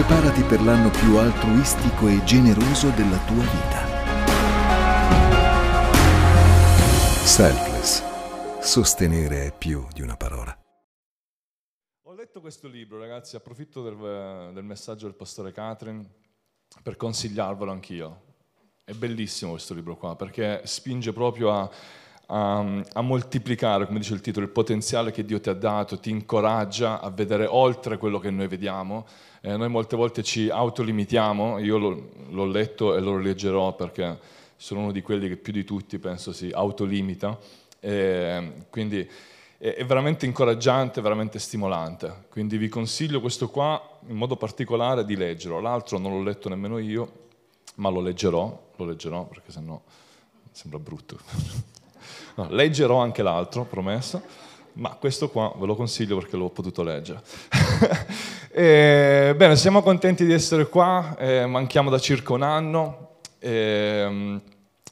Preparati per l'anno più altruistico e generoso della tua vita. Selfless. Sostenere è più di una parola. Ho letto questo libro, ragazzi, approfitto del, del messaggio del pastore Catherine per consigliarvelo anch'io. È bellissimo questo libro qua perché spinge proprio a, a, a, moltiplicare, come dice il titolo, il potenziale che Dio ti ha dato, ti incoraggia a vedere oltre quello che noi vediamo. Eh, noi molte volte ci autolimitiamo, io l'ho letto e lo leggerò perché sono uno di quelli che più di tutti penso si autolimita. Eh, quindi è, è veramente incoraggiante, veramente stimolante. Quindi vi consiglio questo qua in modo particolare di leggerlo. L'altro non l'ho letto nemmeno io, ma lo leggerò, lo leggerò perché sennò sembra brutto. No, leggerò anche l'altro, promesso, ma questo qua ve lo consiglio perché l'ho potuto leggere. e, bene, siamo contenti di essere qua, eh, manchiamo da circa un anno. E,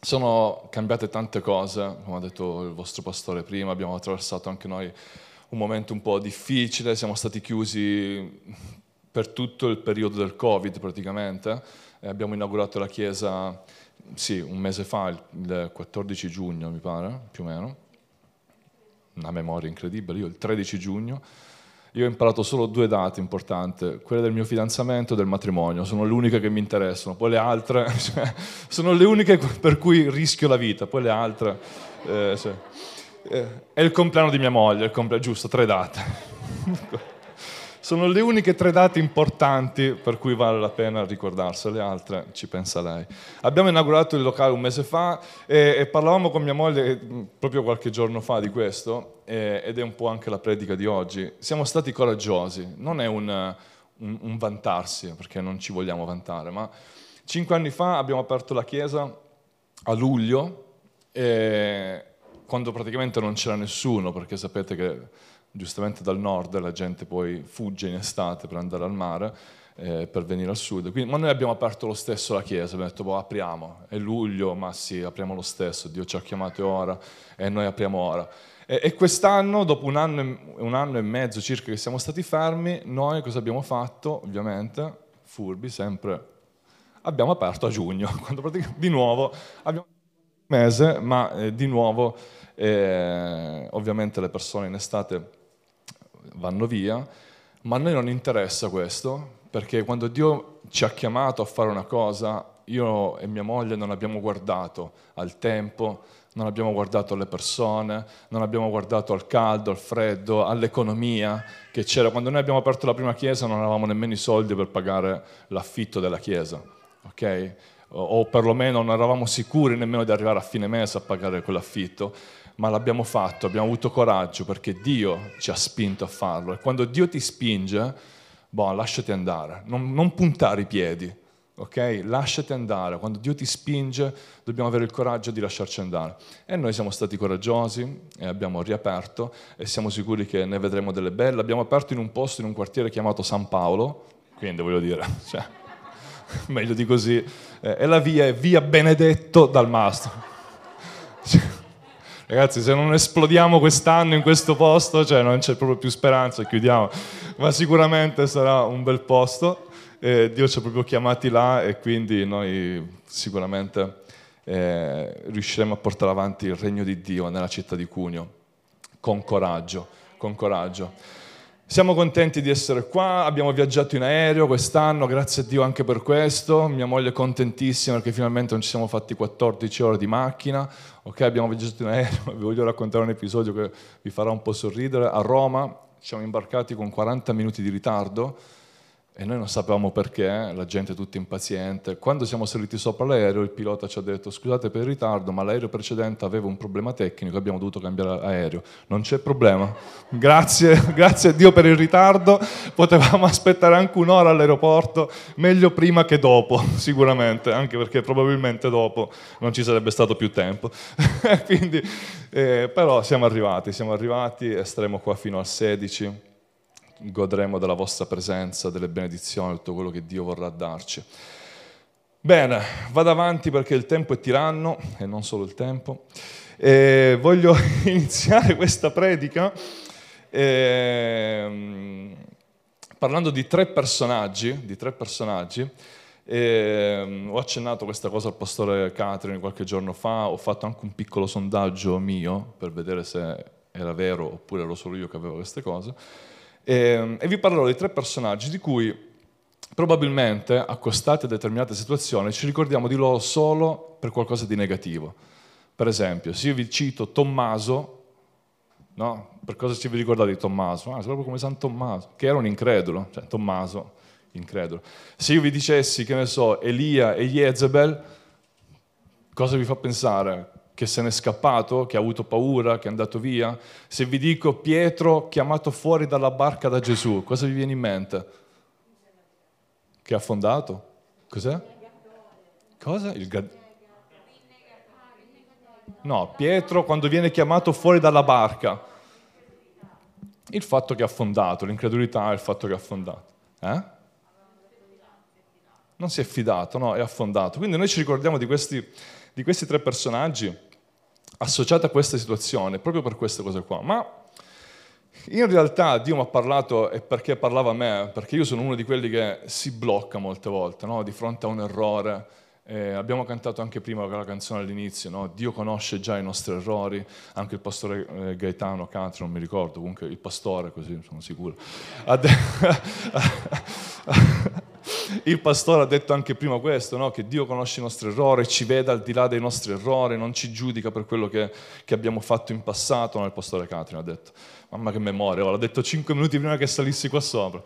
sono cambiate tante cose, come ha detto il vostro pastore prima, abbiamo attraversato anche noi un momento un po' difficile, siamo stati chiusi per tutto il periodo del Covid praticamente, e abbiamo inaugurato la chiesa sì, un mese fa, il 14 giugno mi pare, più o meno, una memoria incredibile, io il 13 giugno, io ho imparato solo due date importanti, quelle del mio fidanzamento e del matrimonio, sono le uniche che mi interessano, poi le altre cioè, sono le uniche per cui rischio la vita, poi le altre... Eh, sì. eh, è il compleanno di mia moglie, il compleanno, giusto, tre date. Sono le uniche tre date importanti per cui vale la pena ricordarsi, le altre ci pensa lei. Abbiamo inaugurato il locale un mese fa e, e parlavamo con mia moglie mm, proprio qualche giorno fa di questo e, ed è un po' anche la predica di oggi. Siamo stati coraggiosi, non è un, un, un vantarsi perché non ci vogliamo vantare, ma cinque anni fa abbiamo aperto la chiesa a luglio quando praticamente non c'era nessuno perché sapete che giustamente dal nord la gente poi fugge in estate per andare al mare, eh, per venire al sud. Quindi, ma noi abbiamo aperto lo stesso la chiesa, abbiamo detto boh, apriamo, è luglio, ma sì, apriamo lo stesso, Dio ci ha chiamato ora e noi apriamo ora. E, e quest'anno, dopo un anno, un anno e mezzo circa che siamo stati fermi, noi cosa abbiamo fatto? Ovviamente, furbi, sempre, abbiamo aperto a giugno, quando praticamente di nuovo abbiamo mese, ma eh, di nuovo eh, ovviamente le persone in estate vanno via, ma a noi non interessa questo, perché quando Dio ci ha chiamato a fare una cosa, io e mia moglie non abbiamo guardato al tempo, non abbiamo guardato alle persone, non abbiamo guardato al caldo, al freddo, all'economia che c'era. Quando noi abbiamo aperto la prima chiesa non avevamo nemmeno i soldi per pagare l'affitto della chiesa, ok? O perlomeno non eravamo sicuri nemmeno di arrivare a fine mese a pagare quell'affitto ma l'abbiamo fatto, abbiamo avuto coraggio perché Dio ci ha spinto a farlo. E quando Dio ti spinge, boh, lasciati andare, non, non puntare i piedi, ok? Lasciati andare. Quando Dio ti spinge, dobbiamo avere il coraggio di lasciarci andare. E noi siamo stati coraggiosi e abbiamo riaperto e siamo sicuri che ne vedremo delle belle. Abbiamo aperto in un posto, in un quartiere chiamato San Paolo, quindi voglio dire, cioè, meglio di così. Eh, e la via è via Benedetto dal Mastro. Ragazzi, se non esplodiamo quest'anno in questo posto, cioè non c'è proprio più speranza, chiudiamo. Ma sicuramente sarà un bel posto. Eh, Dio ci ha proprio chiamati là e quindi noi sicuramente eh, riusciremo a portare avanti il regno di Dio nella città di Cuneo con coraggio, con coraggio. Siamo contenti di essere qua, abbiamo viaggiato in aereo quest'anno, grazie a Dio anche per questo. Mia moglie è contentissima perché finalmente non ci siamo fatti 14 ore di macchina. Ok, abbiamo viaggiato in aereo, vi voglio raccontare un episodio che vi farà un po' sorridere. A Roma ci siamo imbarcati con 40 minuti di ritardo e noi non sapevamo perché, la gente tutta impaziente. Quando siamo saliti sopra l'aereo, il pilota ci ha detto: Scusate per il ritardo, ma l'aereo precedente aveva un problema tecnico, abbiamo dovuto cambiare aereo. Non c'è problema. Grazie, grazie a Dio per il ritardo. Potevamo aspettare anche un'ora all'aeroporto, meglio prima che dopo, sicuramente, anche perché probabilmente dopo non ci sarebbe stato più tempo. Quindi, eh, però siamo arrivati, siamo arrivati e staremo qua fino al 16 godremo della vostra presenza, delle benedizioni, tutto quello che Dio vorrà darci. Bene, vado avanti perché il tempo è tiranno e non solo il tempo. E voglio iniziare questa predica eh, parlando di tre personaggi, di tre personaggi e, um, ho accennato questa cosa al pastore Catherine qualche giorno fa, ho fatto anche un piccolo sondaggio mio per vedere se era vero oppure ero solo io che avevo queste cose. E, e vi parlerò di tre personaggi di cui probabilmente, accostati a determinate situazioni, ci ricordiamo di loro solo per qualcosa di negativo. Per esempio, se io vi cito Tommaso, no? per cosa ci vi ricordate di Tommaso? Ah, proprio come San Tommaso, che era un incredulo, cioè Tommaso incredulo. Se io vi dicessi, che ne so, Elia e Jezebel, cosa vi fa pensare? Che se n'è scappato, che ha avuto paura, che è andato via? Se vi dico Pietro chiamato fuori dalla barca da Gesù, cosa vi viene in mente? Che ha affondato? Cos'è? Cosa? Il gad... No, Pietro quando viene chiamato fuori dalla barca. Il fatto che ha affondato, l'incredulità è il fatto che ha affondato. Eh? non si è fidato, no, è affondato. Quindi noi ci ricordiamo di questi, di questi tre personaggi associati a questa situazione, proprio per queste cose qua. Ma in realtà Dio mi ha parlato e perché parlava a me? Perché io sono uno di quelli che si blocca molte volte no? di fronte a un errore. Eh, abbiamo cantato anche prima la canzone all'inizio, no? Dio conosce già i nostri errori, anche il pastore eh, Gaetano Cantri, non mi ricordo, comunque il pastore, così sono sicuro. il pastore ha detto anche prima questo, no? che Dio conosce i nostri errori, ci vede al di là dei nostri errori, non ci giudica per quello che, che abbiamo fatto in passato. No? Il pastore Catherine ha detto, mamma che memoria, oh, l'ha detto cinque minuti prima che salissi qua sopra.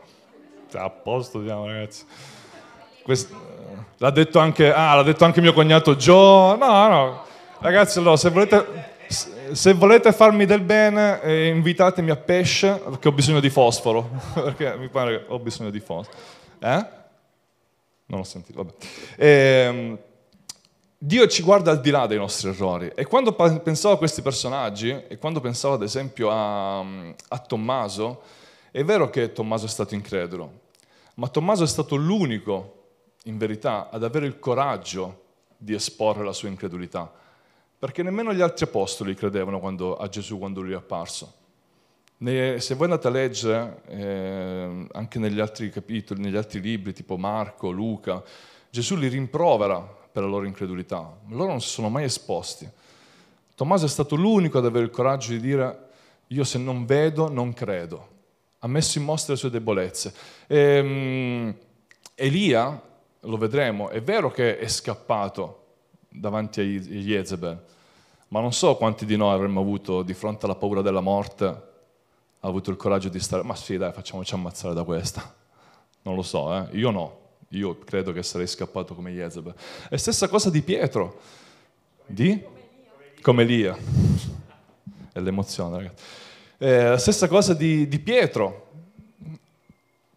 Cioè, a posto, diciamo ragazzi. Questo, l'ha, detto anche, ah, l'ha detto anche mio cognato Joe. No, no, ragazzi, allora, se volete se volete farmi del bene, eh, invitatemi a pesce perché ho bisogno di fosforo. perché mi pare che ho bisogno di fosforo. Eh? Non ho sentito, vabbè. Eh, Dio ci guarda al di là dei nostri errori. E quando pensavo a questi personaggi, e quando pensavo ad esempio a, a Tommaso, è vero che Tommaso è stato incredulo, ma Tommaso è stato l'unico, in verità, ad avere il coraggio di esporre la sua incredulità, perché nemmeno gli altri apostoli credevano quando, a Gesù quando lui è apparso. Se voi andate a leggere eh, anche negli altri capitoli, negli altri libri, tipo Marco, Luca, Gesù li rimprovera per la loro incredulità, loro non si sono mai esposti. Tommaso è stato l'unico ad avere il coraggio di dire io se non vedo non credo, ha messo in mostra le sue debolezze. E, um, Elia, lo vedremo, è vero che è scappato davanti a Jezebel, ma non so quanti di noi avremmo avuto di fronte alla paura della morte ha avuto il coraggio di stare, ma sì dai facciamoci ammazzare da questa. Non lo so, eh? io no, io credo che sarei scappato come Jezebel. E stessa cosa di Pietro, di? Come Elia. È l'emozione, ragazzi. Eh, stessa cosa di, di Pietro.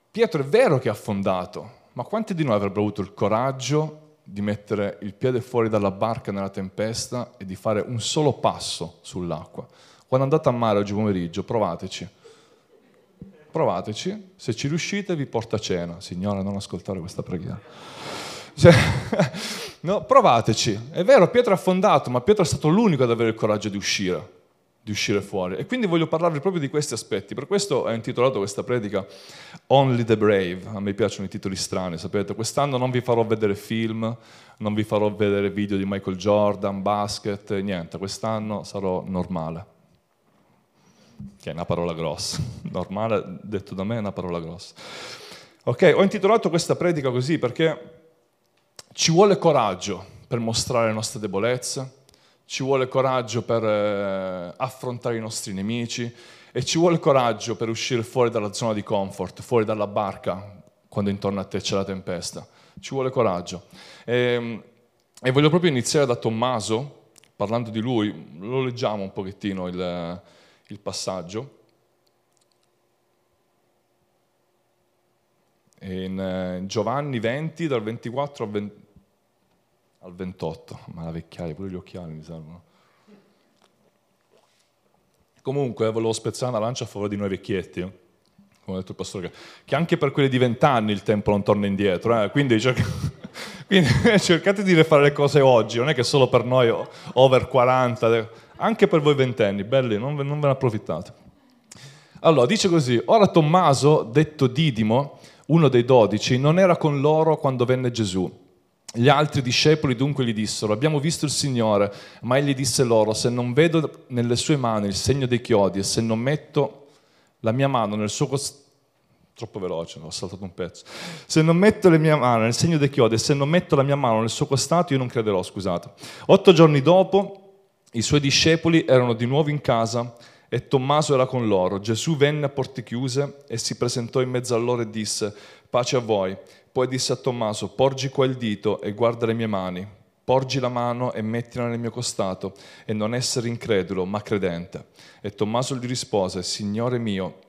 Pietro è vero che ha affondato, ma quanti di noi avrebbero avuto il coraggio di mettere il piede fuori dalla barca nella tempesta e di fare un solo passo sull'acqua? Quando andate a mare oggi pomeriggio, provateci. Provateci, se ci riuscite vi porta a cena. Signore, non ascoltare questa preghiera. Cioè, no, provateci. È vero, Pietro è affondato, ma Pietro è stato l'unico ad avere il coraggio di uscire, di uscire fuori. E quindi voglio parlarvi proprio di questi aspetti. Per questo ho intitolato questa predica Only the Brave. A me piacciono i titoli strani, sapete. Quest'anno non vi farò vedere film, non vi farò vedere video di Michael Jordan, basket, niente. Quest'anno sarò normale che è una parola grossa, normale detto da me è una parola grossa. Ok, ho intitolato questa predica così perché ci vuole coraggio per mostrare le nostre debolezze, ci vuole coraggio per eh, affrontare i nostri nemici e ci vuole coraggio per uscire fuori dalla zona di comfort, fuori dalla barca quando intorno a te c'è la tempesta. Ci vuole coraggio. E, ehm, e voglio proprio iniziare da Tommaso, parlando di lui, lo leggiamo un pochettino il, il passaggio. In eh, Giovanni 20, dal 24 al, 20, al 28, ma la vecchiaia, pure gli occhiali mi servono. Comunque, volevo spezzare una lancia a favore di noi vecchietti, eh. come ha detto il pastore, che anche per quelli di vent'anni il tempo non torna indietro, eh? quindi, cerca... quindi cercate di rifare le cose oggi, non è che solo per noi over 40 anche per voi ventenni, belli, non ve, non ve ne approfittate. Allora, dice così, ora Tommaso, detto Didimo, uno dei dodici, non era con loro quando venne Gesù. Gli altri discepoli dunque gli dissero, abbiamo visto il Signore, ma egli disse loro, se non vedo nelle sue mani il segno dei chiodi e se non metto la mia mano nel suo costato, troppo veloce, ho saltato un pezzo, se non metto le mie mani nel segno dei chiodi e se non metto la mia mano nel suo costato, io non crederò, scusate. Otto giorni dopo, i suoi discepoli erano di nuovo in casa e Tommaso era con loro. Gesù venne a porte chiuse e si presentò in mezzo a loro e disse, pace a voi. Poi disse a Tommaso, porgi qua il dito e guarda le mie mani, porgi la mano e mettila nel mio costato e non essere incredulo, ma credente. E Tommaso gli rispose, Signore mio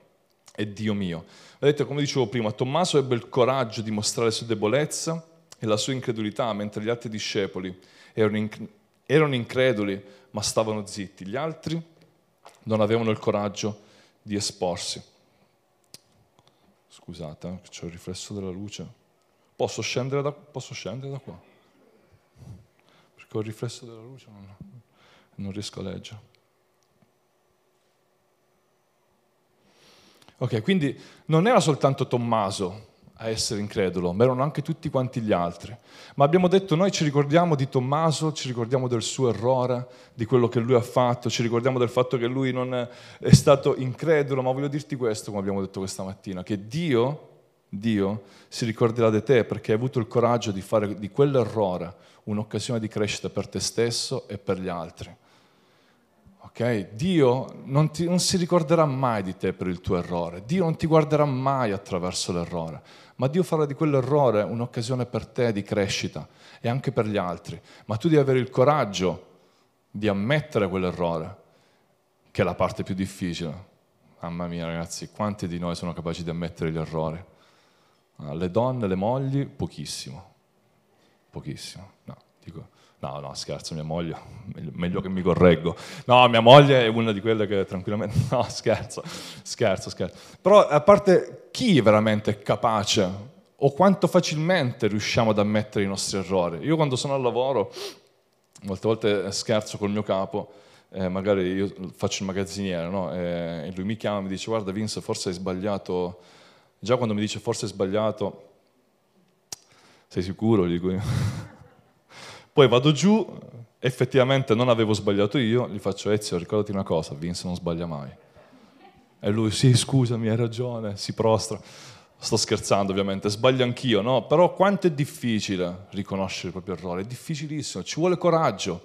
e Dio mio. Vedete, come dicevo prima, Tommaso ebbe il coraggio di mostrare la sua debolezza e la sua incredulità, mentre gli altri discepoli erano, inc- erano increduli, ma stavano zitti. Gli altri non avevano il coraggio di esporsi. Scusate, eh, c'è il riflesso della luce. Posso scendere da, posso scendere da qua? Perché ho il riflesso della luce non, non riesco a leggere. Ok, quindi non era soltanto Tommaso a essere incredulo, ma erano anche tutti quanti gli altri. Ma abbiamo detto, noi ci ricordiamo di Tommaso, ci ricordiamo del suo errore, di quello che lui ha fatto, ci ricordiamo del fatto che lui non è stato incredulo, ma voglio dirti questo, come abbiamo detto questa mattina, che Dio Dio si ricorderà di te perché hai avuto il coraggio di fare di quell'errore un'occasione di crescita per te stesso e per gli altri. Okay? Dio non, ti, non, si ricorderà mai di te per il tuo errore, Dio non ti guarderà mai attraverso l'errore, ma Dio farà di quell'errore un'occasione per te di crescita e anche per gli altri. Ma tu devi avere il coraggio di ammettere quell'errore, che è la parte più difficile. Mamma mia ragazzi, quanti di noi sono capaci di ammettere gli errori? Le donne, le mogli, pochissimo. Pochissimo. No, dico, no, no, scherzo, mia moglie, meglio, che mi correggo. No, mia moglie è una di quelle che tranquillamente... No, scherzo, scherzo, scherzo. Però a parte chi veramente è capace o quanto facilmente riusciamo ad ammettere i nostri errori. Io quando sono al lavoro, molte volte scherzo col mio capo, eh, magari io faccio il magazziniere, no? e lui mi chiama e mi dice guarda Vince, forse hai sbagliato Già quando mi dice forse è sbagliato, sei sicuro? Gli dico io. Poi vado giù, effettivamente non avevo sbagliato io, gli faccio Ezio, ricordati una cosa, Vince non sbaglia mai. E lui, sì, scusami, hai ragione, si prostra. Sto scherzando ovviamente, sbaglio anch'io, no? Però quanto è difficile riconoscere il proprio errore, è difficilissimo, ci vuole coraggio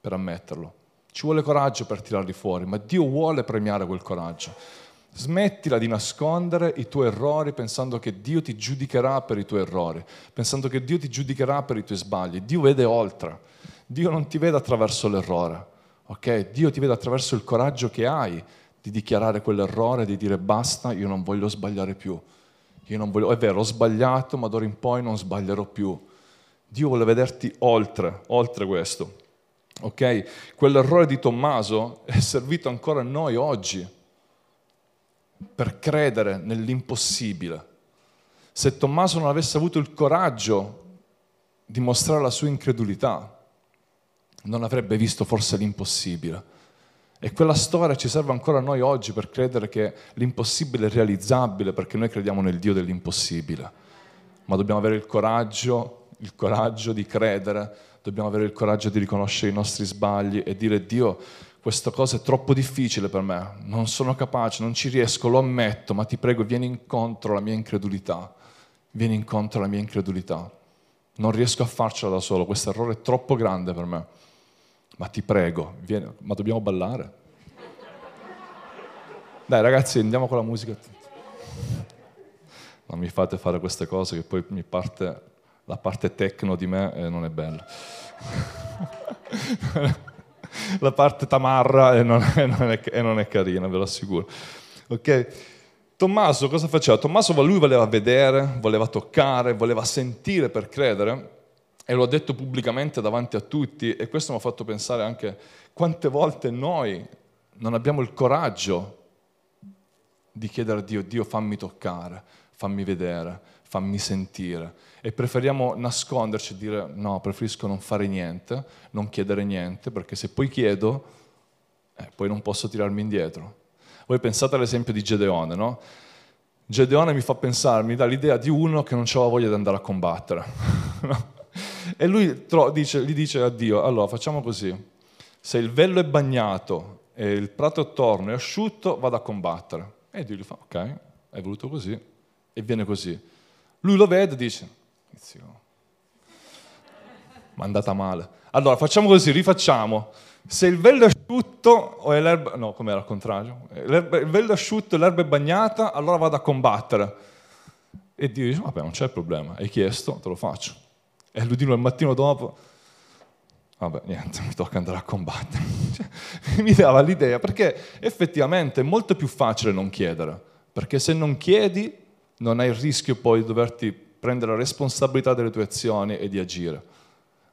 per ammetterlo, ci vuole coraggio per tirarli fuori, ma Dio vuole premiare quel coraggio. Smettila di nascondere i tuoi errori pensando che Dio ti giudicherà per i tuoi errori, pensando che Dio ti giudicherà per i tuoi sbagli. Dio vede oltre. Dio non ti vede attraverso l'errore, ok? Dio ti vede attraverso il coraggio che hai di dichiarare quell'errore, di dire basta, io non voglio sbagliare più. Io non voglio, è vero, ho sbagliato, ma d'ora in poi non sbaglierò più. Dio vuole vederti oltre, oltre questo. Ok? Quell'errore di Tommaso è servito ancora a noi oggi per credere nell'impossibile. Se Tommaso non avesse avuto il coraggio di mostrare la sua incredulità, non avrebbe visto forse l'impossibile. E quella storia ci serve ancora a noi oggi per credere che l'impossibile è realizzabile, perché noi crediamo nel Dio dell'impossibile. Ma dobbiamo avere il coraggio, il coraggio di credere, dobbiamo avere il coraggio di riconoscere i nostri sbagli e dire Dio, questa cosa è troppo difficile per me, non sono capace, non ci riesco, lo ammetto, ma ti prego, vieni incontro alla mia incredulità, vieni incontro alla mia incredulità. Non riesco a farcela da solo, questo errore è troppo grande per me, ma ti prego, vieni, ma dobbiamo ballare? Dai ragazzi, andiamo con la musica. Non mi fate fare queste cose che poi mi parte, la parte tecno di me e non è bella la parte tamarra e non, è, non è, e non è carina, ve lo assicuro. Ok? Tommaso cosa faceva? Tommaso lui voleva vedere, voleva toccare, voleva sentire per credere e lo ha detto pubblicamente davanti a tutti e questo mi ha fatto pensare anche quante volte noi non abbiamo il coraggio di chiedere a Dio, Dio fammi toccare, fammi vedere, fammi sentire. E preferiamo nasconderci e dire no, preferisco non fare niente, non chiedere niente, perché se poi chiedo, eh, poi non posso tirarmi indietro. Voi pensate all'esempio di Gedeone, no? Gedeone mi fa pensare, mi dà l'idea di uno che non aveva voglia di andare a combattere. E lui dice, gli dice a Dio, allora facciamo così, se il vello è bagnato e il prato attorno è asciutto, vado a combattere. E Dio gli fa, ok, hai voluto così, e viene così. Lui lo vede e dice, ma è andata male. Allora facciamo così, rifacciamo. Se il è asciutto o è l'erba, no, come era al contrario, il vello è asciutto e l'erba è bagnata, allora vado a combattere. E Dio dice, vabbè, non c'è problema, hai chiesto, te lo faccio. E lui di nuovo il mattino dopo, vabbè, niente, mi tocca andare a combattere. Cioè, mi dava l'idea, perché effettivamente è molto più facile non chiedere, perché se non chiedi non hai il rischio poi di doverti prendere la responsabilità delle tue azioni e di agire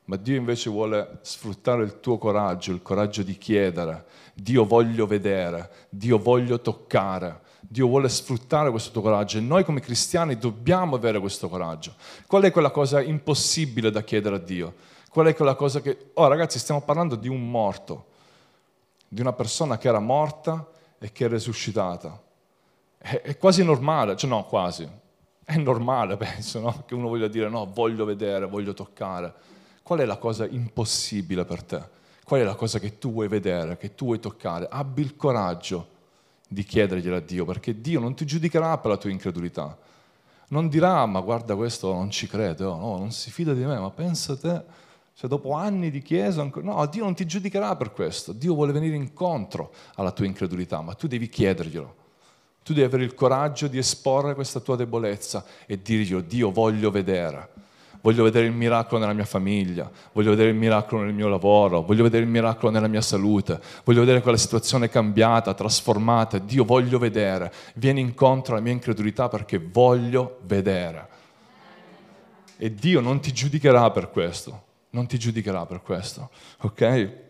ma Dio invece vuole sfruttare il tuo coraggio, il coraggio di chiedere, Dio voglio vedere, Dio voglio toccare, Dio vuole sfruttare questo tuo coraggio e noi come cristiani dobbiamo avere questo coraggio. Qual è quella cosa impossibile da chiedere a Dio? Qual è quella cosa che... Oh ragazzi, stiamo parlando di un morto, di una persona che era morta e che è resuscitata. È, è quasi normale, cioè no, quasi. È normale, penso, no? che uno voglia dire no, voglio vedere, voglio toccare Qual è la cosa impossibile per te? Qual è la cosa che tu vuoi vedere, che tu vuoi toccare? Abbi il coraggio di chiederglielo a Dio, perché Dio non ti giudicherà per la tua incredulità. Non dirà, ma guarda questo non ci crede, oh, no, non si fida di me, ma pensa a te, cioè dopo anni di chiesa, no, Dio non ti giudicherà per questo, Dio vuole venire incontro alla tua incredulità, ma tu devi chiederglielo. Tu devi avere il coraggio di esporre questa tua debolezza e dirglielo, Dio voglio vedere voglio vedere il miracolo nella mia famiglia, voglio vedere il miracolo nel mio lavoro, voglio vedere il miracolo nella mia salute, voglio vedere quella situazione cambiata, trasformata. Dio voglio vedere. Vieni incontro alla mia incredulità perché voglio vedere. E Dio non ti giudicherà per questo, non ti giudicherà per questo, ok?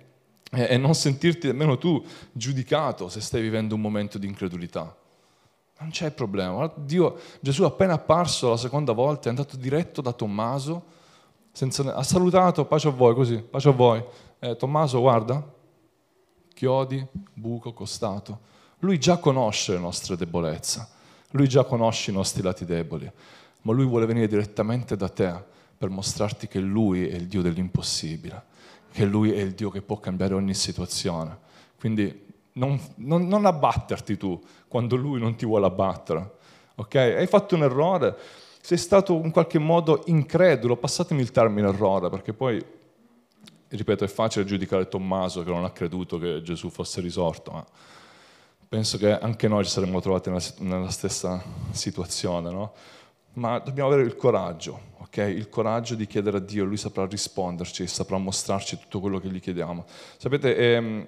E non sentirti nemmeno tu giudicato se stai vivendo un momento di incredulità. Non c'è problema. Dio, Gesù appena apparso la seconda volta è andato diretto da Tommaso, senza, ha salutato, pace a voi, così, pace a voi. Eh, Tommaso, guarda, chiodi, buco, costato. Lui già conosce le nostre debolezze, lui già conosce i nostri lati deboli, ma lui vuole venire direttamente da te per mostrarti che lui è il Dio dell'impossibile, che lui è il Dio che può cambiare ogni situazione. Quindi non, non, non abbatterti tu quando lui non ti vuole abbattere. Ok? Hai fatto un errore, sei stato in qualche modo incredulo, passatemi il termine errore, perché poi, ripeto, è facile giudicare Tommaso che non ha creduto che Gesù fosse risorto, ma penso che anche noi ci saremmo trovati nella stessa situazione, no? Ma dobbiamo avere il coraggio, ok? Il coraggio di chiedere a Dio, Lui saprà risponderci, saprà mostrarci tutto quello che gli chiediamo. Sapete, ehm,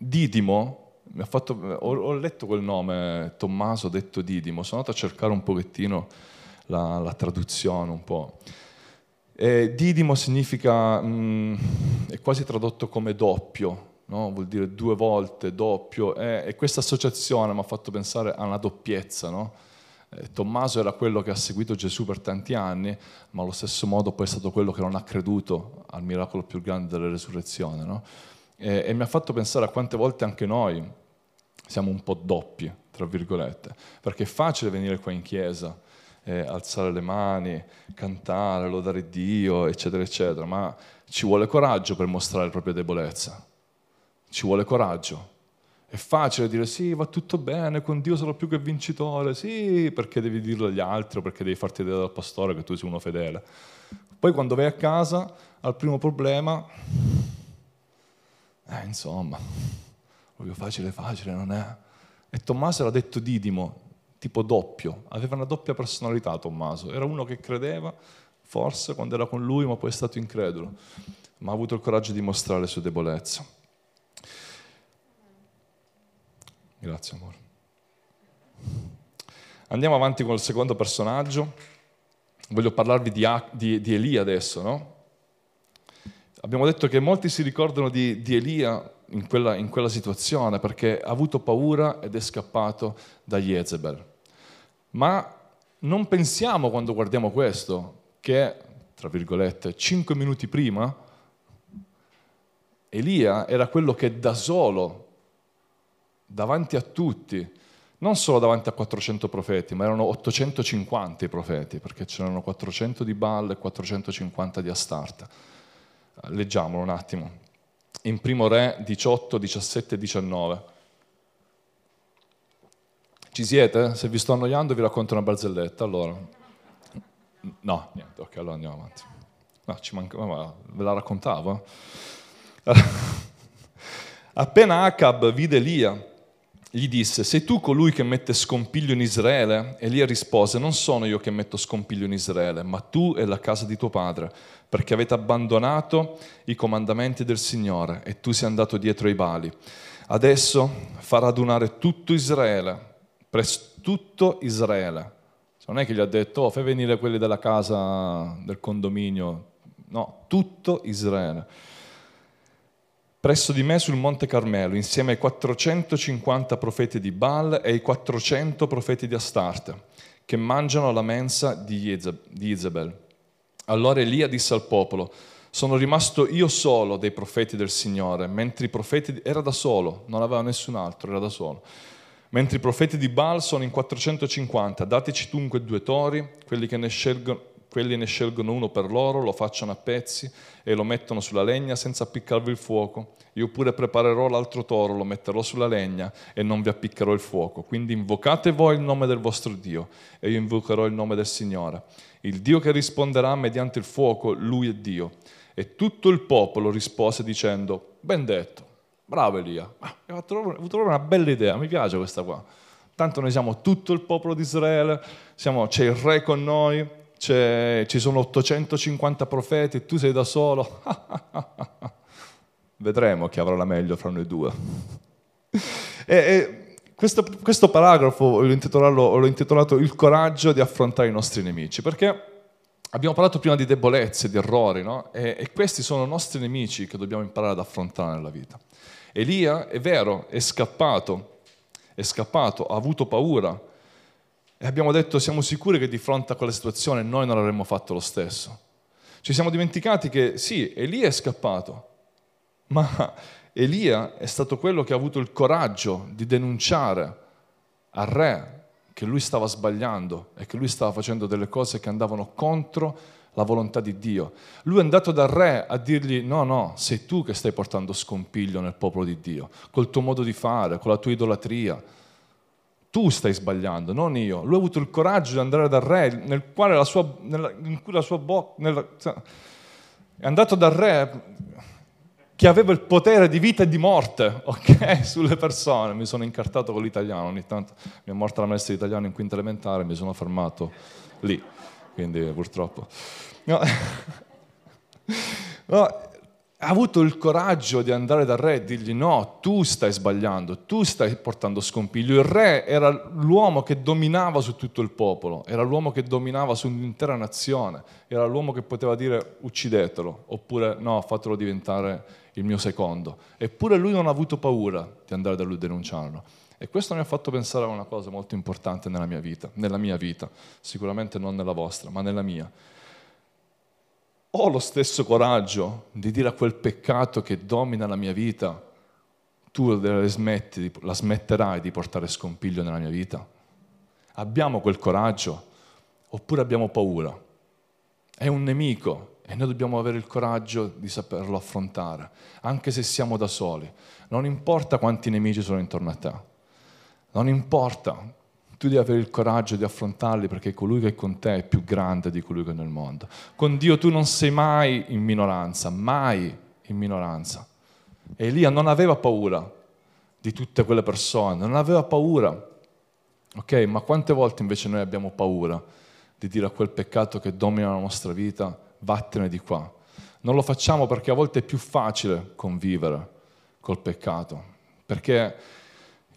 Didimo, fatto, ho, ho, letto quel nome, Tommaso detto Didimo, sono andato a cercare un pochettino la, la traduzione un po'. E Didimo significa, mh, mm, è quasi tradotto come doppio, no? vuol dire due volte, doppio, e, e questa associazione mi ha fatto pensare a una doppiezza. No? Eh, Tommaso era quello che ha seguito Gesù per tanti anni, ma allo stesso modo poi è stato quello che non ha creduto al miracolo più grande della resurrezione. No? E, e mi ha fatto pensare a quante volte anche noi siamo un po' doppi, tra virgolette, perché è facile venire qua in chiesa, eh, alzare le mani, cantare, lodare Dio, eccetera, eccetera, ma ci vuole coraggio per mostrare la propria debolezza, ci vuole coraggio. È facile dire sì, va tutto bene, con Dio sarò più che vincitore, sì, perché devi dirlo agli altri perché devi farti vedere dal pastore che tu sei uno fedele. Poi quando vai a casa, al primo problema, eh, insomma, proprio facile facile non è. E Tommaso era detto Didimo, tipo doppio, aveva una doppia personalità Tommaso, era uno che credeva, forse quando era con lui, ma poi è stato incredulo, ma ha avuto il coraggio di mostrare le sue debolezze. Grazie amore. Andiamo avanti con il secondo personaggio. Voglio parlarvi di, di, di Elia adesso, no? Abbiamo detto che molti si ricordano di, di Elia in quella, in quella, situazione perché ha avuto paura ed è scappato da Jezebel. Ma non pensiamo quando guardiamo questo che, tra virgolette, cinque minuti prima Elia era quello che da solo davanti a tutti, non solo davanti a 400 profeti, ma erano 850 i profeti, perché c'erano 400 di Baal e 450 di Astarta. Leggiamolo un attimo. In primo re 18, 17 e 19. Ci siete? Se vi sto annoiando vi racconto una barzelletta, allora. No, niente, ok, allora andiamo avanti. No, ci manca, ma ve la raccontavo. Eh? Appena Acab vide Elia, gli disse, sei tu colui che mette scompiglio in Israele? Elia rispose, non sono io che metto scompiglio in Israele, ma tu e la casa di tuo padre, perché avete abbandonato i comandamenti del Signore e tu sei andato dietro ai bali. Adesso fa radunare tutto Israele, tutto Israele. Non è che gli ha detto, oh, fai venire quelli della casa, del condominio. No, tutto Israele presso di me sul Monte Carmelo, insieme ai 450 profeti di Baal e ai 400 profeti di Astarte, che mangiano alla mensa di Isabel. Allora Elia disse al popolo, sono rimasto io solo dei profeti del Signore, mentre i profeti... era da solo, non aveva nessun altro, era da solo. Mentre i profeti di Baal sono in 450, dateci dunque due tori, quelli che ne scelgono, quelli ne scelgono uno per loro, lo facciano a pezzi e lo mettono sulla legna senza appiccarvi il fuoco. Io pure preparerò l'altro toro, lo metterò sulla legna e non vi appiccherò il fuoco. Quindi invocate voi il nome del vostro Dio e io invocherò il nome del Signore. Il Dio che risponderà mediante il fuoco, lui è Dio. E tutto il popolo rispose dicendo, ben detto, bravo Elia, ah, avuto proprio una bella idea, mi piace questa qua. Tanto noi siamo tutto il popolo di Israele, siamo, c'è il re con noi, ci sono 850 profeti tu sei da solo. Vedremo chi avrà la meglio fra noi due. e, e questo, questo, paragrafo l'ho intitolato, l'ho intitolato Il coraggio di affrontare i nostri nemici, perché abbiamo parlato prima di debolezze, di errori, no? e, e questi sono i nostri nemici che dobbiamo imparare ad affrontare nella vita. Elia, è vero, è scappato, è scappato, ha avuto paura, e abbiamo detto siamo sicuri che di fronte a quella situazione noi non avremmo fatto lo stesso. Ci siamo dimenticati che sì, Elia è scappato, ma Elia è stato quello che ha avuto il coraggio di denunciare al re che lui stava sbagliando e che lui stava facendo delle cose che andavano contro la volontà di Dio. Lui è andato dal re a dirgli no, no, sei tu che stai portando scompiglio nel popolo di Dio, col tuo modo di fare, con la tua idolatria tu stai sbagliando, non io. Lui ha avuto il coraggio di andare dal re, nel quale la sua, nella, in cui la sua bocca... È andato dal re che aveva il potere di vita e di morte, ok? Sulle persone. Mi sono incartato con l'italiano, ogni tanto mi è morta la maestra di italiano in quinta elementare, mi sono fermato lì, quindi purtroppo. No. No, ha avuto il coraggio di andare dal re e dirgli no, tu stai sbagliando, tu stai portando scompiglio. Il re era l'uomo che dominava su tutto il popolo, era l'uomo che dominava su un'intera nazione, era l'uomo che poteva dire uccidetelo, oppure no, fatelo diventare il mio secondo. Eppure lui non ha avuto paura di andare da lui a denunciarlo. E questo mi ha fatto pensare a una cosa molto importante nella mia vita, nella mia vita, sicuramente non nella vostra, ma nella mia ho lo stesso coraggio di dire a quel peccato che domina la mia vita, tu la smetterai di portare scompiglio nella mia vita? Abbiamo quel coraggio oppure abbiamo paura? È un nemico e noi dobbiamo avere il coraggio di saperlo affrontare, anche se siamo da soli. Non importa quanti nemici sono intorno a te, non importa tu devi avere il coraggio di affrontarli perché colui che è con te è più grande di colui che è nel mondo. Con Dio tu non sei mai in minoranza, mai in minoranza. Elia non aveva paura di tutte quelle persone, non aveva paura. Ok, ma quante volte invece noi abbiamo paura di dire a quel peccato che domina la nostra vita, vattene di qua. Non lo facciamo perché a volte è più facile convivere col peccato, perché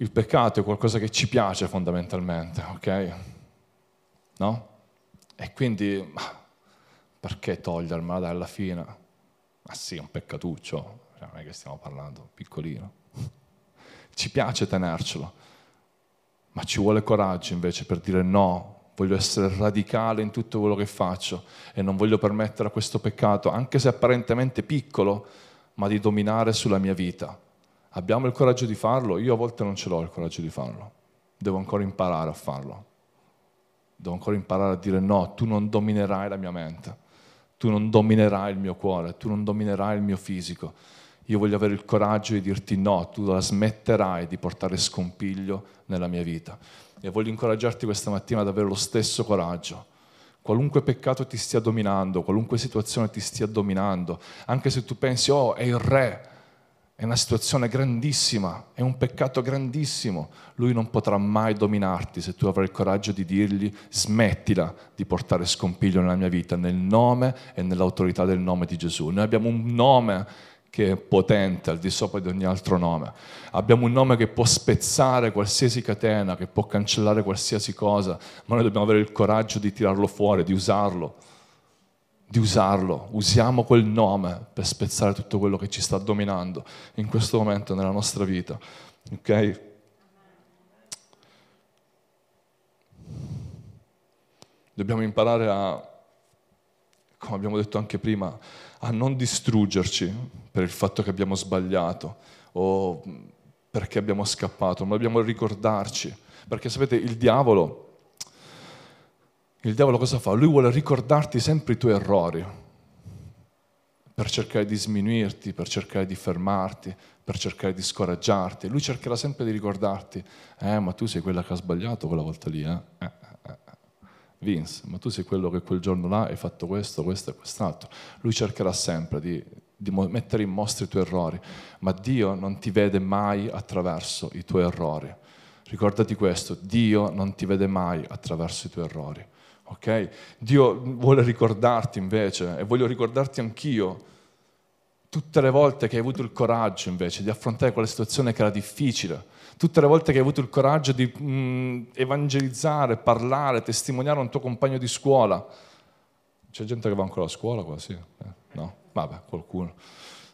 il peccato è qualcosa che ci piace fondamentalmente, ok? No? E quindi, perché togliermela dai alla fine? Ma sì, è un peccatuccio, non è che stiamo parlando, piccolino. Ci piace tenercelo, ma ci vuole coraggio invece per dire no, voglio essere radicale in tutto quello che faccio e non voglio permettere a questo peccato, anche se apparentemente piccolo, ma di dominare sulla mia vita Abbiamo il coraggio di farlo? Io a volte non ce l'ho il coraggio di farlo. Devo ancora imparare a farlo. Devo ancora imparare a dire no, tu non dominerai la mia mente, tu non dominerai il mio cuore, tu non dominerai il mio fisico. Io voglio avere il coraggio di dirti no, tu la smetterai di portare scompiglio nella mia vita. E voglio incoraggiarti questa mattina ad avere lo stesso coraggio. Qualunque peccato ti stia dominando, qualunque situazione ti stia dominando, anche se tu pensi, oh, è il re, è una situazione grandissima, è un peccato grandissimo. Lui non potrà mai dominarti se tu avrai il coraggio di dirgli smettila di portare scompiglio nella mia vita nel nome e nell'autorità del nome di Gesù. Noi abbiamo un nome che è potente al di sopra di ogni altro nome. Abbiamo un nome che può spezzare qualsiasi catena, che può cancellare qualsiasi cosa, ma noi dobbiamo avere il coraggio di tirarlo fuori, di usarlo di usarlo, usiamo quel nome per spezzare tutto quello che ci sta dominando in questo momento nella nostra vita. Ok? Dobbiamo imparare a, come abbiamo detto anche prima, a non distruggerci per il fatto che abbiamo sbagliato o perché abbiamo scappato, ma dobbiamo ricordarci. Perché sapete, il diavolo il diavolo cosa fa? Lui vuole ricordarti sempre i tuoi errori per cercare di sminuirti, per cercare di fermarti, per cercare di scoraggiarti. Lui cercherà sempre di ricordarti, eh, ma tu sei quella che ha sbagliato quella volta lì, eh? eh, eh, eh. Vince, ma tu sei quello che quel giorno là hai fatto questo, questo e quest'altro. Lui cercherà sempre di, di mettere in mostra i tuoi errori, ma Dio non ti vede mai attraverso i tuoi errori. Ricordati questo, Dio non ti vede mai attraverso i tuoi errori. Okay? Dio vuole ricordarti invece, e voglio ricordarti anch'io, tutte le volte che hai avuto il coraggio invece di affrontare quella situazione che era difficile, tutte le volte che hai avuto il coraggio di mm, evangelizzare, parlare, testimoniare un tuo compagno di scuola. C'è gente che va ancora a scuola qua, sì? Eh, no? Vabbè, qualcuno.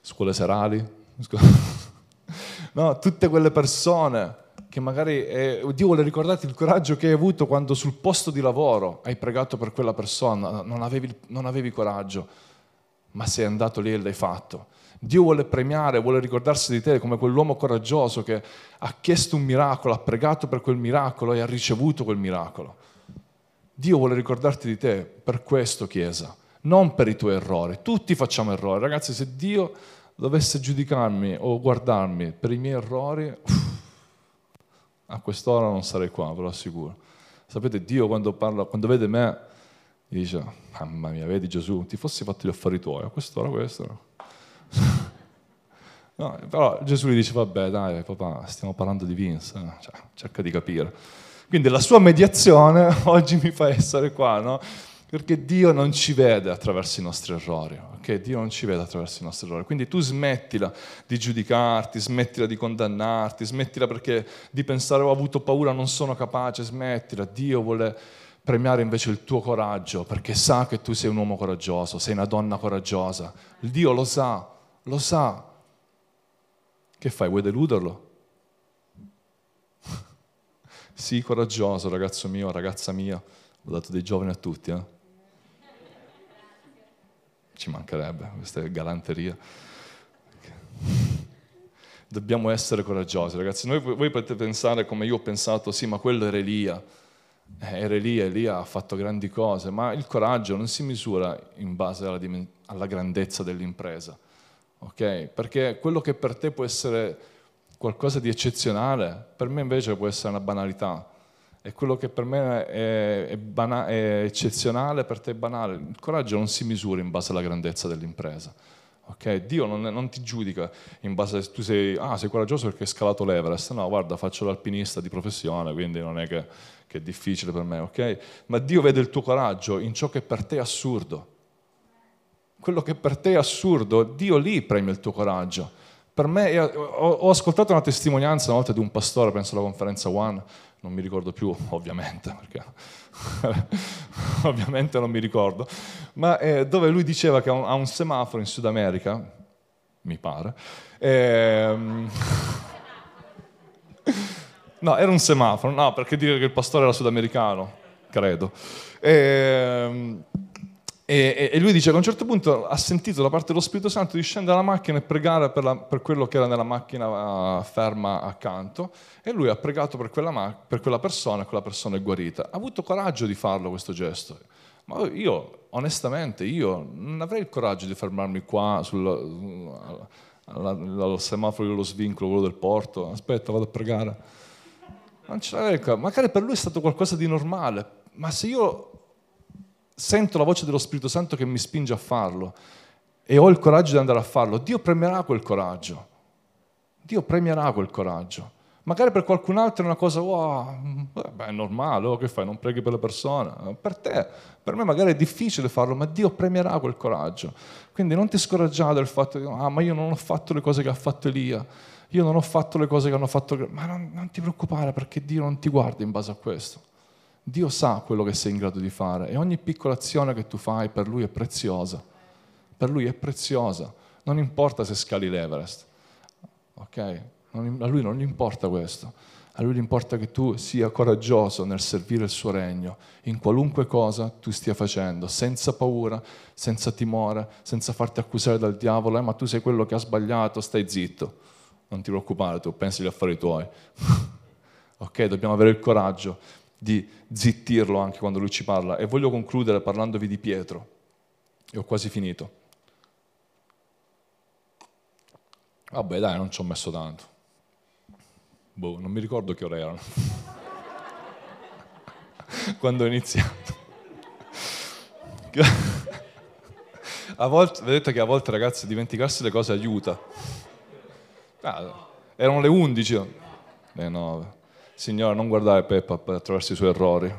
Scuole serali? no, tutte quelle persone che magari eh, Dio vuole ricordarti il coraggio che hai avuto quando sul posto di lavoro hai pregato per quella persona, non avevi, non avevi coraggio, ma sei andato lì e l'hai fatto. Dio vuole premiare, vuole ricordarsi di te come quell'uomo coraggioso che ha chiesto un miracolo, ha pregato per quel miracolo e ha ricevuto quel miracolo. Dio vuole ricordarti di te per questo, Chiesa, non per i tuoi errori. Tutti facciamo errori. Ragazzi, se Dio dovesse giudicarmi o guardarmi per i miei errori... Uff, a quest'ora non sarei qua, ve lo assicuro. Sapete, Dio quando, parla, quando vede me, dice, mamma mia, vedi Gesù, ti fossi fatto gli affari tuoi, a quest'ora questo. no, però Gesù gli dice, vabbè dai papà, stiamo parlando di Vince, eh, cioè, cerca di capire. Quindi la sua mediazione oggi mi fa essere qua, no? Perché Dio non ci vede attraverso i nostri errori, ok? Dio non ci vede attraverso i nostri errori. Quindi tu smettila di giudicarti, smettila di condannarti, smettila perché di pensare ho avuto paura, non sono capace, smettila. Dio vuole premiare invece il tuo coraggio perché sa che tu sei un uomo coraggioso, sei una donna coraggiosa. Il Dio lo sa, lo sa. Che fai? Vuoi deluderlo? Sii coraggioso, ragazzo mio, ragazza mia. Ho dato dei giovani a tutti, eh? Ci mancherebbe, questa è galanteria. Dobbiamo essere coraggiosi, ragazzi. Noi, voi potete pensare come io ho pensato, sì, ma quello era Elia. Eh, era Elia, Elia ha fatto grandi cose, ma il coraggio non si misura in base alla, alla grandezza dell'impresa. Okay? Perché quello che per te può essere qualcosa di eccezionale, per me invece può essere una banalità e quello che per me è, è, bana- è, eccezionale, per te è banale. Il coraggio non si misura in base alla grandezza dell'impresa. Okay? Dio non, non, ti giudica in base a tu sei, ah, sei coraggioso perché hai scalato l'Everest. No, guarda, faccio l'alpinista di professione, quindi non è che, che è difficile per me. Okay? Ma Dio vede il tuo coraggio in ciò che per te è assurdo. Quello che per te è assurdo, Dio lì premia il tuo coraggio. Per me, ho, ho ascoltato una testimonianza una volta di un pastore, penso alla conferenza One, non mi ricordo più ovviamente, perché ovviamente non mi ricordo, ma eh, dove lui diceva che ha un, semaforo in Sud America, mi pare, ehm... no, era un semaforo, no, perché dire che il pastore era sudamericano, credo. Ehm... E, e, lui dice che a un certo punto ha sentito da parte dello Spirito Santo di scendere dalla macchina e pregare per, la, per quello che era nella macchina uh, ferma accanto e lui ha pregato per quella, per quella, persona e quella persona è guarita. Ha avuto coraggio di farlo questo gesto. Ma io, onestamente, io non avrei il coraggio di fermarmi qua sul, al semaforo dello svincolo, quello del porto. Aspetta, vado a pregare. Non ce l'avrei, magari per lui è stato qualcosa di normale, ma se io sento la voce dello Spirito Santo che mi spinge a farlo e ho il coraggio di andare a farlo, Dio premierà quel coraggio. Dio premierà quel coraggio. Magari per qualcun altro è una cosa, wow, beh, è normale, oh, che fai? Non preghi per le persone. Per te, per me magari è difficile farlo, ma Dio premierà quel coraggio. Quindi non ti scoraggiare del fatto che, ah, ma io non ho fatto le cose che ha fatto Elia, io non ho fatto le cose che hanno fatto... Ma non, non ti preoccupare perché Dio non ti guarda in base a questo. Dio sa quello che sei in grado di fare e ogni piccola azione che tu fai per Lui è preziosa. Per Lui è preziosa. Non importa se scali l'Everest. Ok? a Lui non gli importa questo. A Lui gli importa che tu sia coraggioso nel servire il suo regno, in qualunque cosa tu stia facendo, senza paura, senza timore, senza farti accusare dal diavolo, eh, ma tu sei quello che ha sbagliato, stai zitto. Non ti preoccupare, tu pensi agli affari tuoi. ok? Dobbiamo avere il coraggio di zittirlo anche quando lui ci parla. E voglio concludere parlandovi di Pietro. E ho quasi finito. Vabbè, dai, non ci ho messo tanto. Boh, non mi ricordo che ore erano. quando ho iniziato. a volte, vedete che a volte ragazzi dimenticarsi le cose aiuta. Ah, erano le 11, le 9. Signore, non guardare Peppa attraverso i suoi errori.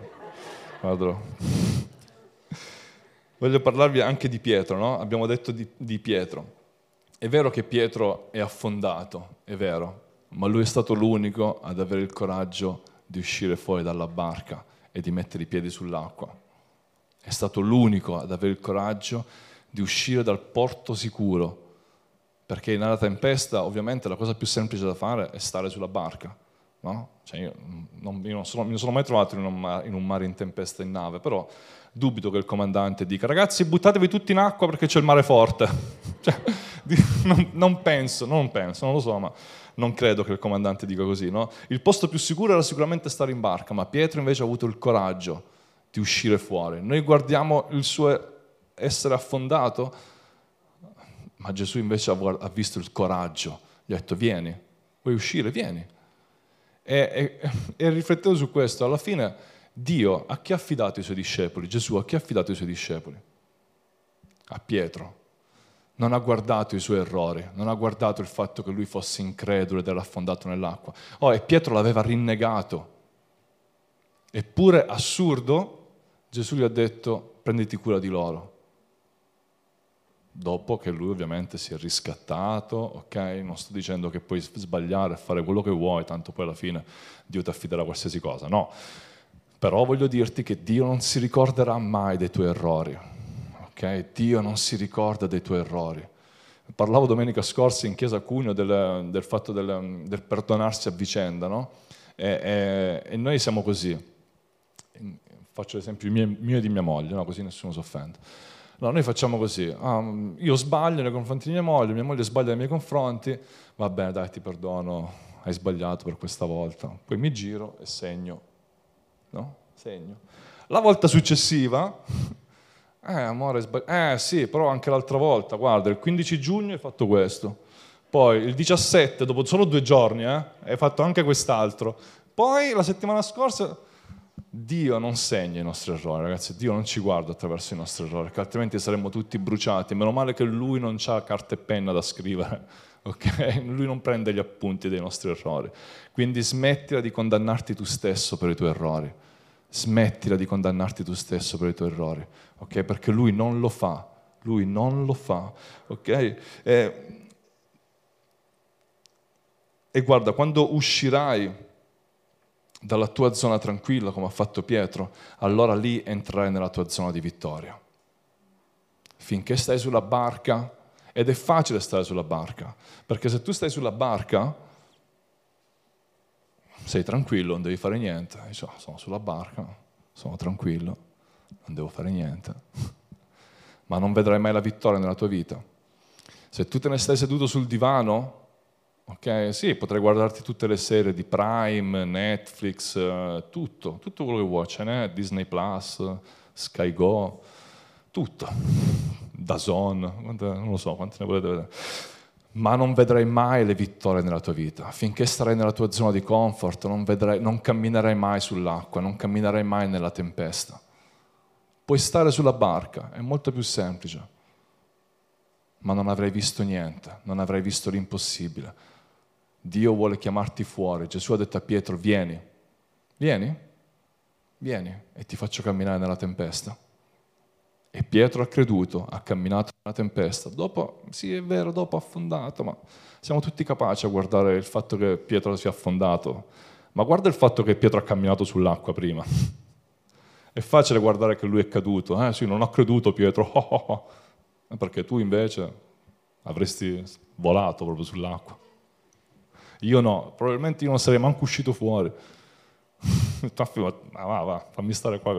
Guardalo. Voglio parlarvi anche di Pietro, no? Abbiamo detto di, di Pietro. È vero che Pietro è affondato, è vero, ma lui è stato l'unico ad avere il coraggio di uscire fuori dalla barca e di mettere i piedi sull'acqua. È stato l'unico ad avere il coraggio di uscire dal porto sicuro, perché una tempesta ovviamente la cosa più semplice da fare è stare sulla barca No? Cioè io, non, io non sono, mi sono mai trovato in un, mare, in un, mare, in tempesta in nave, però dubito che il comandante dica ragazzi buttatevi tutti in acqua perché c'è il mare forte. cioè, non, non, penso, non penso, non lo so, ma non credo che il comandante dica così. No? Il posto più sicuro era sicuramente stare in barca, ma Pietro invece ha avuto il coraggio di uscire fuori. Noi guardiamo il suo essere affondato, ma Gesù invece ha visto il coraggio, gli ha detto vieni, vuoi uscire, vieni e, e, e riflettevo su questo, alla fine Dio a chi ha affidato i suoi discepoli? Gesù a chi ha affidato i suoi discepoli? A Pietro. Non ha guardato i suoi errori, non ha guardato il fatto che lui fosse incredulo ed era affondato nell'acqua. Oh, e Pietro l'aveva rinnegato. Eppure, assurdo, Gesù gli ha detto prenditi cura di loro dopo che lui ovviamente si è riscattato, ok? Non sto dicendo che puoi sbagliare e fare quello che vuoi, tanto poi alla fine Dio ti affiderà qualsiasi cosa, no. Però voglio dirti che Dio non si ricorderà mai dei tuoi errori, ok? Dio non si ricorda dei tuoi errori. Parlavo domenica scorsa in chiesa a Cugno del, del fatto del, del, perdonarsi a vicenda, no? E, e, e, noi siamo così. Faccio l'esempio mio, mio e di mia moglie, no? così nessuno si offende No, noi facciamo così, ah, io sbaglio nei confronti di mia moglie, mia moglie sbaglia nei miei confronti, va bene dai ti perdono, hai sbagliato per questa volta. Poi mi giro e segno, no? Segno. La volta successiva, eh amore, sbagliato, eh sì, però anche l'altra volta, guarda, il 15 giugno hai fatto questo, poi il 17, dopo solo due giorni, eh, hai fatto anche quest'altro, poi la settimana scorsa Dio non segna i nostri errori, ragazzi, Dio non ci guarda attraverso i nostri errori, perché altrimenti saremmo tutti bruciati. Meno male che Lui non ha carta e penna da scrivere, ok? Lui non prende gli appunti dei nostri errori. Quindi smettila di condannarti tu stesso per i tuoi errori. Smettila di condannarti tu stesso per i tuoi errori, ok? Perché Lui non lo fa, Lui non lo fa, ok? E, e guarda, quando uscirai dalla tua zona tranquilla, come ha fatto Pietro, allora lì entrerai nella tua zona di vittoria. Finché stai sulla barca, ed è facile stare sulla barca, perché se tu stai sulla barca, sei tranquillo, non devi fare niente. Dici, oh, sono sulla barca, sono tranquillo, non devo fare niente. ma non vedrai mai la vittoria nella tua vita. Se tu te ne stai seduto sul divano, ok, sì, potrai guardarti tutte le serie di Prime, Netflix, uh, tutto, tutto quello che vuoi, ce n'è, Disney Plus, Sky Go, tutto, Dazon, non lo so quante ne volete vedere ma non vedrai mai le vittorie nella tua vita. Finché starai nella tua zona di comfort, non, vedrai, non camminerai mai sull'acqua, non camminerai mai nella tempesta. Puoi stare sulla barca, è molto più semplice, ma non avrai visto niente, non avrai visto l'impossibile. Dio vuole chiamarti fuori. Gesù ha detto a Pietro, vieni, vieni, vieni e ti faccio camminare nella tempesta. E Pietro ha creduto, ha camminato nella tempesta. Dopo, sì è vero, dopo ha affondato, ma siamo tutti capaci a guardare il fatto che Pietro sia affondato. Ma guarda il fatto che Pietro ha camminato sull'acqua prima. È facile guardare che lui è caduto. Eh sì, non ho creduto Pietro, perché tu invece avresti volato proprio sull'acqua. Io no, probabilmente io non sarei manco uscito fuori. ma va, va, fammi stare qua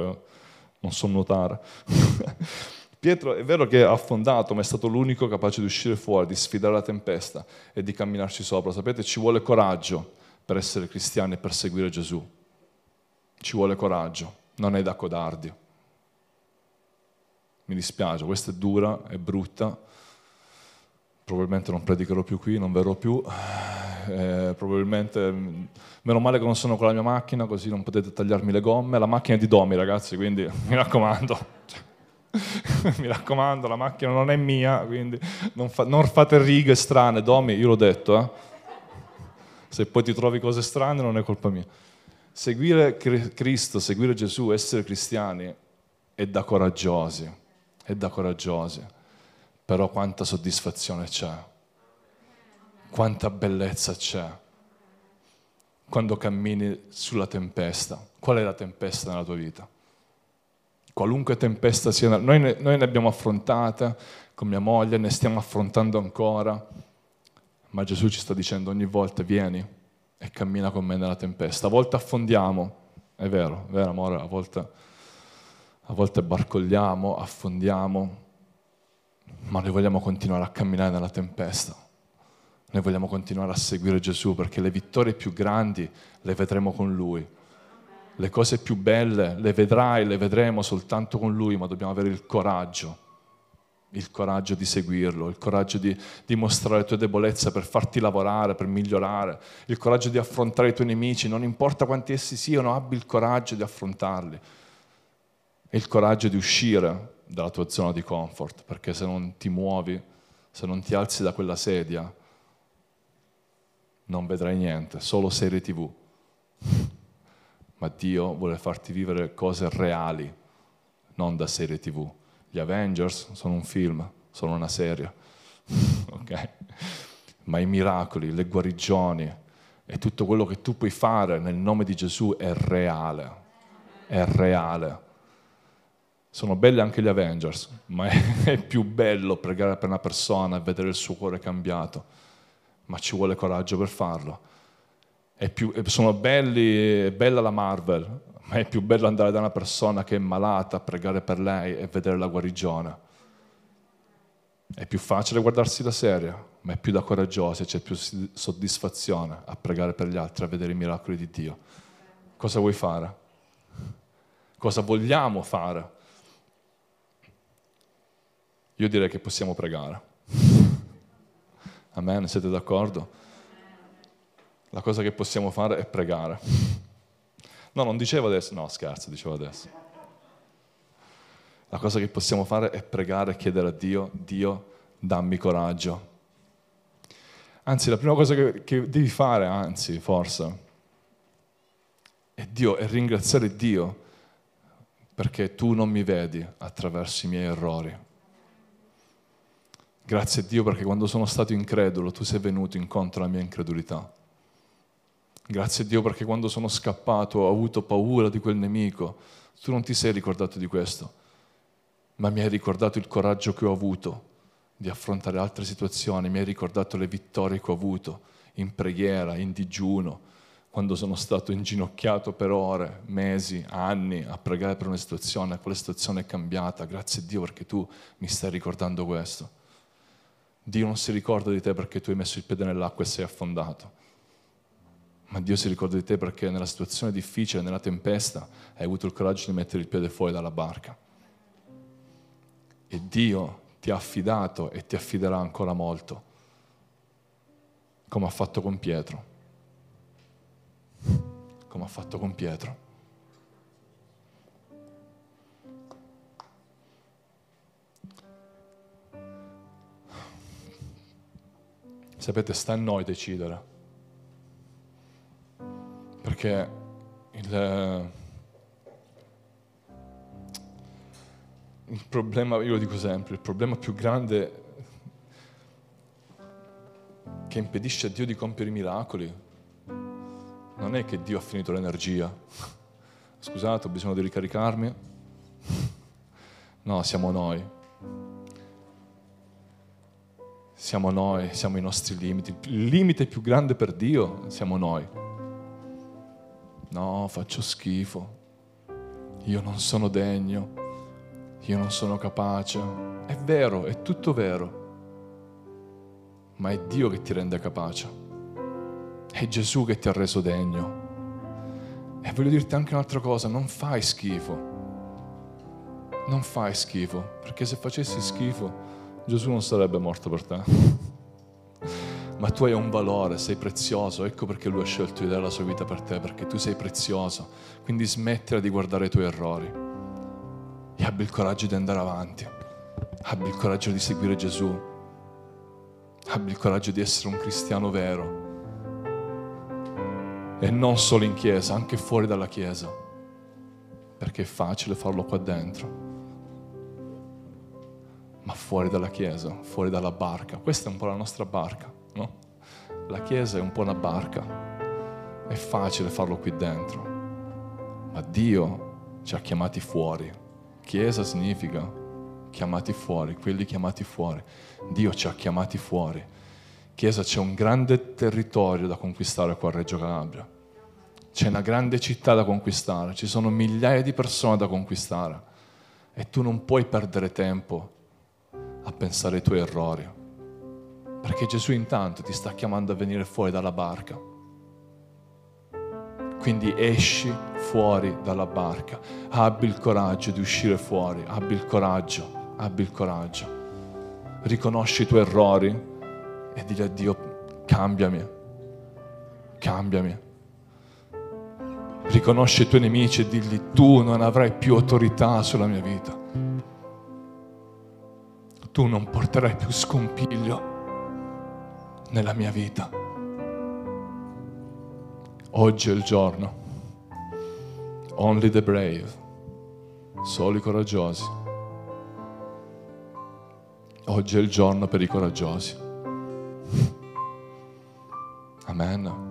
non so nuotare. Pietro è vero che ha affondato, ma è stato l'unico capace di uscire fuori, di sfidare la tempesta e di camminarci sopra. Sapete, ci vuole coraggio per essere cristiani e per seguire Gesù. Ci vuole coraggio, non è da codardi. Mi dispiace, questa è dura, è brutta. Probabilmente non predicherò più qui, non verrò più. Eh, probabilmente Meno male che non sono con la mia macchina, così non potete tagliarmi le gomme. La macchina è di Domi, ragazzi, quindi mi raccomando. mi raccomando, la macchina non è mia, quindi non, fa, non fate righe strane. Domi, io l'ho detto, eh. Se poi ti trovi cose strane non è colpa mia. Seguire Cristo, seguire Gesù, essere cristiani è da coraggiosi, è da coraggiosi. Però quanta soddisfazione c'è, quanta bellezza c'è quando cammini sulla tempesta. Qual è la tempesta nella tua vita? Qualunque tempesta sia, noi ne, noi ne abbiamo affrontate con mia moglie, ne stiamo affrontando ancora, ma Gesù ci sta dicendo ogni volta vieni e cammina con me nella tempesta. A volte affondiamo, è vero, è vero amore, a volte, a volte barcolliamo, affondiamo, ma noi vogliamo continuare a camminare nella tempesta noi vogliamo continuare a seguire Gesù perché le vittorie più grandi le vedremo con Lui. Le cose più belle le vedrai, le vedremo soltanto con Lui, ma dobbiamo avere il coraggio, il coraggio di seguirlo, il coraggio di dimostrare le tue debolezze per farti lavorare, per migliorare, il coraggio di affrontare i tuoi nemici, non importa quanti essi siano, abbi il coraggio di affrontarli e il coraggio di uscire dalla tua zona di comfort, perché se non ti muovi, se non ti alzi da quella sedia, non vedrai niente, solo serie tv. Ma Dio vuole farti vivere cose reali, non da serie tv. Gli Avengers sono un film, sono una serie. ok? Ma i miracoli, le guarigioni e tutto quello che tu puoi fare nel nome di Gesù è reale. È reale. Sono belli anche gli Avengers, ma è più bello pregare per una persona e vedere il suo cuore cambiato ma ci vuole coraggio per farlo. Più, sono belli, è bella la Marvel, ma è più bello andare da una persona che è malata, pregare per lei e vedere la guarigione. È più facile guardarsi la serie, ma è più da coraggiosi, c'è più soddisfazione a pregare per gli altri, a vedere i miracoli di Dio. Cosa vuoi fare? Cosa vogliamo fare? Io direi che possiamo pregare. Amen, siete d'accordo? La cosa che possiamo fare è pregare. No, non dicevo adesso, no scherzo, dicevo adesso. La cosa che possiamo fare è pregare e chiedere a Dio, Dio dammi coraggio. Anzi, la prima cosa che, che devi fare, anzi, forse, è, Dio, è ringraziare Dio perché tu non mi vedi attraverso i miei errori Grazie a Dio perché quando sono stato incredulo tu sei venuto incontro alla mia incredulità. Grazie a Dio perché quando sono scappato ho avuto paura di quel nemico. Tu non ti sei ricordato di questo, ma mi hai ricordato il coraggio che ho avuto di affrontare altre situazioni, mi hai ricordato le vittorie che ho avuto in preghiera, in digiuno, quando sono stato inginocchiato per ore, mesi, anni a pregare per una situazione, quella situazione è cambiata, grazie a Dio perché tu mi stai ricordando questo. Dio non si ricorda di te perché tu hai messo il piede nell'acqua e sei affondato, ma Dio si ricorda di te perché nella situazione difficile, nella tempesta, hai avuto il coraggio di mettere il piede fuori dalla barca. E Dio ti ha affidato e ti affiderà ancora molto, come ha fatto con Pietro. Come ha fatto con Pietro. Sapete, sta a noi decidere. Perché il, il problema, io lo dico sempre, il problema più grande che impedisce a Dio di compiere i miracoli non è che Dio ha finito l'energia. Scusate, ho bisogno di ricaricarmi. No, siamo noi. Siamo noi, siamo i nostri limiti. Il limite più grande per Dio siamo noi. No, faccio schifo. Io non sono degno io non sono capace. È vero, è tutto vero, ma è Dio che ti rende capace. È Gesù che ti ha reso degno. E voglio dirti anche un'altra cosa, non fai schifo. Non fai schifo, perché se facessi schifo Gesù non sarebbe morto per te. Ma tu hai un valore, sei prezioso, ecco perché Lui ha scelto di dare la sua vita per te, perché tu sei prezioso. Quindi smettila di guardare i tuoi errori e abbi il coraggio di andare avanti, abbi il coraggio di seguire Gesù, abbi il coraggio di essere un cristiano vero. E non solo in chiesa, anche fuori dalla chiesa, perché è facile farlo qua dentro, ma fuori dalla chiesa, fuori dalla barca, questa è un po' la nostra barca, no? La chiesa è un po' una barca, è facile farlo qui dentro, ma Dio ci ha chiamati fuori Chiesa significa chiamati fuori, quelli chiamati fuori. Dio ci ha chiamati fuori. Chiesa, c'è un grande territorio da conquistare qua a Reggio Calabria. C'è una grande città da conquistare, ci sono migliaia di persone da conquistare. E tu non puoi perdere tempo a pensare ai tuoi errori. Perché Gesù intanto ti sta chiamando a venire fuori dalla barca. Quindi esci fuori dalla barca. Abbi il coraggio di uscire fuori, abbi il coraggio, abbi il coraggio. Riconosci i tuoi errori e digli a Dio, cambiami, cambiami. Riconosci i tuoi nemici e digli, tu non avrai più autorità sulla mia vita. Tu non porterai più scompiglio nella mia vita. Oggi è il giorno. Only the brave. Solo i coraggiosi. Oggi è il giorno per i coraggiosi. Amen.